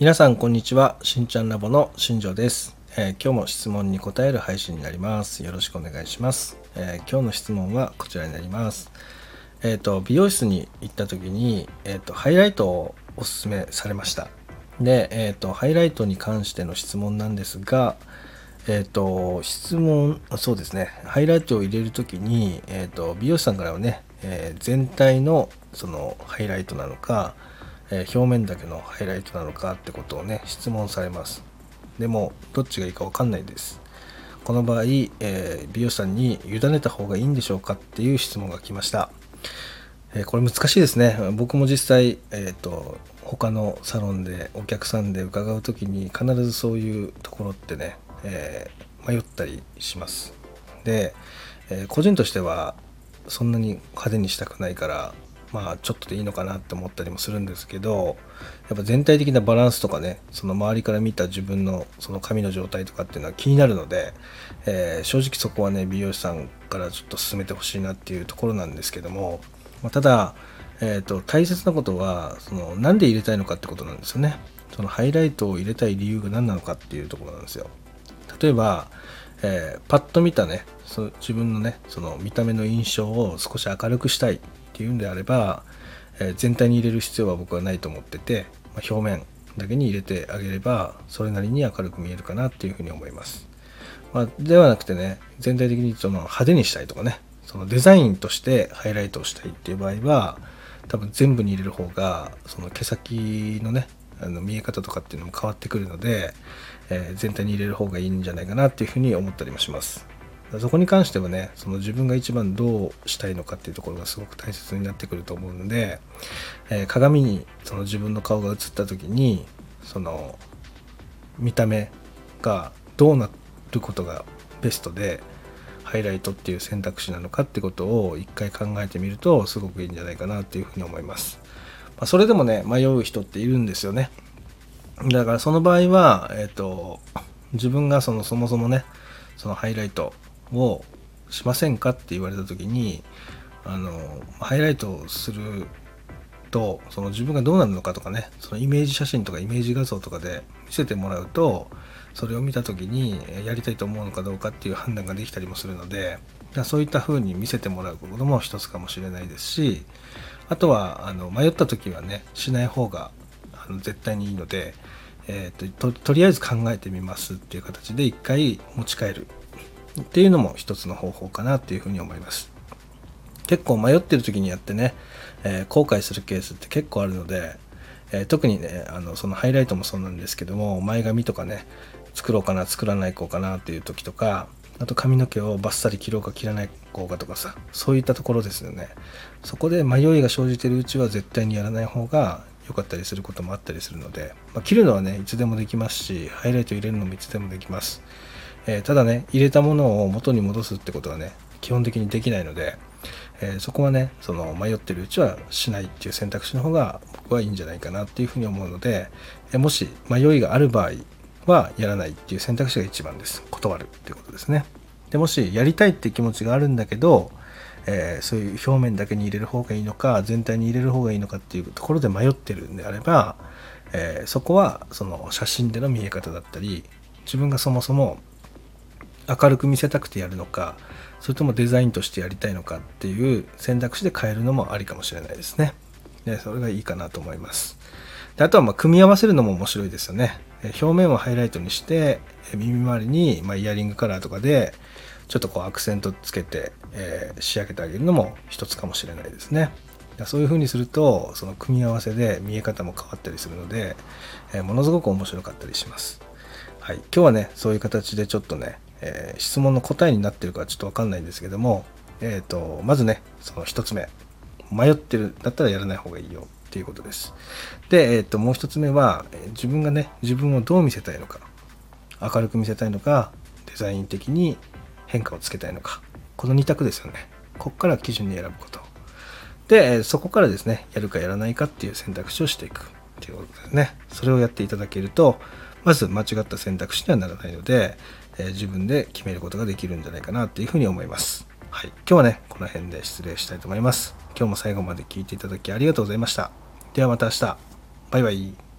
皆さんこんにちは。しんちゃんラボの新庄です、えー今日も質問に答える配信になります。よろしくお願いします、えー今日の質問はこちらになります。えっ、と美容室に行った時にえっ、とハイライトをおすすめされました。でえっ、とハイライトに関しての質問なんですがえっ、と質問そうですね。ハイライトを入れる時に、えー、と美容師さんからはね、え全体のそのハイライトなのか、えー表面だけのハイライトなのかってことをね質問されます。でもどっちがいいか分かんないです。この場合、えー美容師さんに委ねた方がいいんでしょうかっていう質問が来ました、えーこれ難しいですね。僕も実際、えー、と他のサロンでお客さんで伺う時に必ずそういうところってね、えー迷ったりします。で、えー個人としてはそんなに派手にしたくないからまあちょっとでいいのかなって思ったりもするんですけどやっぱ全体的なバランスとかねその周りから見た自分のその髪の状態とかっていうのは気になるので、えー正直そこはね美容師さんからちょっと進めてほしいなっていうところなんですけども、まあただ、えー、と大切なことはそのなんで入れたいのかってことなんですよね。そのハイライトを入れたい理由が何なのかっていうところなんですよ。例えば、えーパッと見たねそ自分のねその見た目の印象を少し明るくしたい。っていうんであれば、え全体に入れる必要は僕はないと思ってて、ま表面だけに入れてあげればそれなりに明るく見えるかなっていうふうに思います、まあ、ではなくてね全体的にその派手にしたいとかねそのデザインとしてハイライトをしたいっていう場合は多分全部に入れる方がその毛先のねあの見え方とかっていうのも変わってくるので、えー全体に入れる方がいいんじゃないかなっていうふうに思ったりもします。そこに関してはねその自分が一番どうしたいのかっていうところがすごく大切になってくると思うので、えー鏡にその自分の顔が映った時にその見た目がどうなることがベストでハイライトっていう選択肢なのかってことを一回考えてみるとすごくいいんじゃないかなっていうふうに思います。まあ、それでもね迷う人っているんですよね。だからその場合は、えっと自分がそのそもそもねそのハイライトをしませんかって言われた時にあのハイライトするとその自分がどうなるのかとかねそのイメージ写真とかイメージ画像とかで見せてもらうとそれを見た時にやりたいと思うのかどうかっていう判断ができたりもするのでそういった風に見せてもらうことも一つかもしれないですしあとはあの迷った時はねしない方があの絶対にいいので、えーとととりあえず考えてみますっていう形で一回持ち帰る。っていうのも一つの方法かなっていうふうに思います。結構迷ってる時にやってね、えー後悔するケースって結構あるので、えー特にねあのそのハイライトもそうなんですけども前髪とかね作ろうかな作らないこうかなっていう時とかあと髪の毛をバッサリ切ろうか切らないこうかとかさそういったところですよねそこで迷いが生じてるうちは絶対にやらない方が良かったりすることもあったりするので、まあ、切るのはねいつでもできますしハイライト入れるのもいつでもできます、えただね入れたものを元に戻すってことはね基本的にできないので、えそこはねその迷ってるうちはしないっていう選択肢の方が僕はいいんじゃないかなっていうふうに思うので、えもし迷いがある場合はやらないっていう選択肢が一番です。断るっていうことですね。でもしやりたいって気持ちがあるんだけど、えーそういう表面だけに入れる方がいいのか全体に入れる方がいいのかっていうところで迷ってるんであれば、えーそこはその写真での見え方だったり自分がそもそも明るく見せたくてやるのかそれともデザインとしてやりたいのかっていう選択肢で変えるのもありかもしれないですね。でそれがいいかなと思います。であとはま組み合わせるのも面白いですよね。表面をハイライトにして耳周りにまイヤリングカラーとかでちょっとこうアクセントつけて、え仕上げてあげるのも一つかもしれないですね。そういう風にするとその組み合わせで見え方も変わったりするので、えものすごく面白かったりします。はい、今日はねそういう形でちょっとね、えー質問の答えになってるかちょっと分かんないんですけども、えー、とまずねその1つ目迷ってるんだったらやらない方がいいよっていうことです。で、えー、ともう1つ目は自分がね自分をどう見せたいのか明るく見せたいのかデザイン的に変化をつけたいのかこの2択ですよね。ここから基準に選ぶこと。で、そこからですね、やるかやらないかっていう選択肢をしていくっていうことですね。それをやっていただけると、まず間違った選択肢にはならないので、えー自分で決めることができるんじゃないかなっていうふうに思います。はい。今日はね、この辺で失礼したいと思います。今日も最後まで聞いていただきありがとうございました。ではまた明日。バイバイ。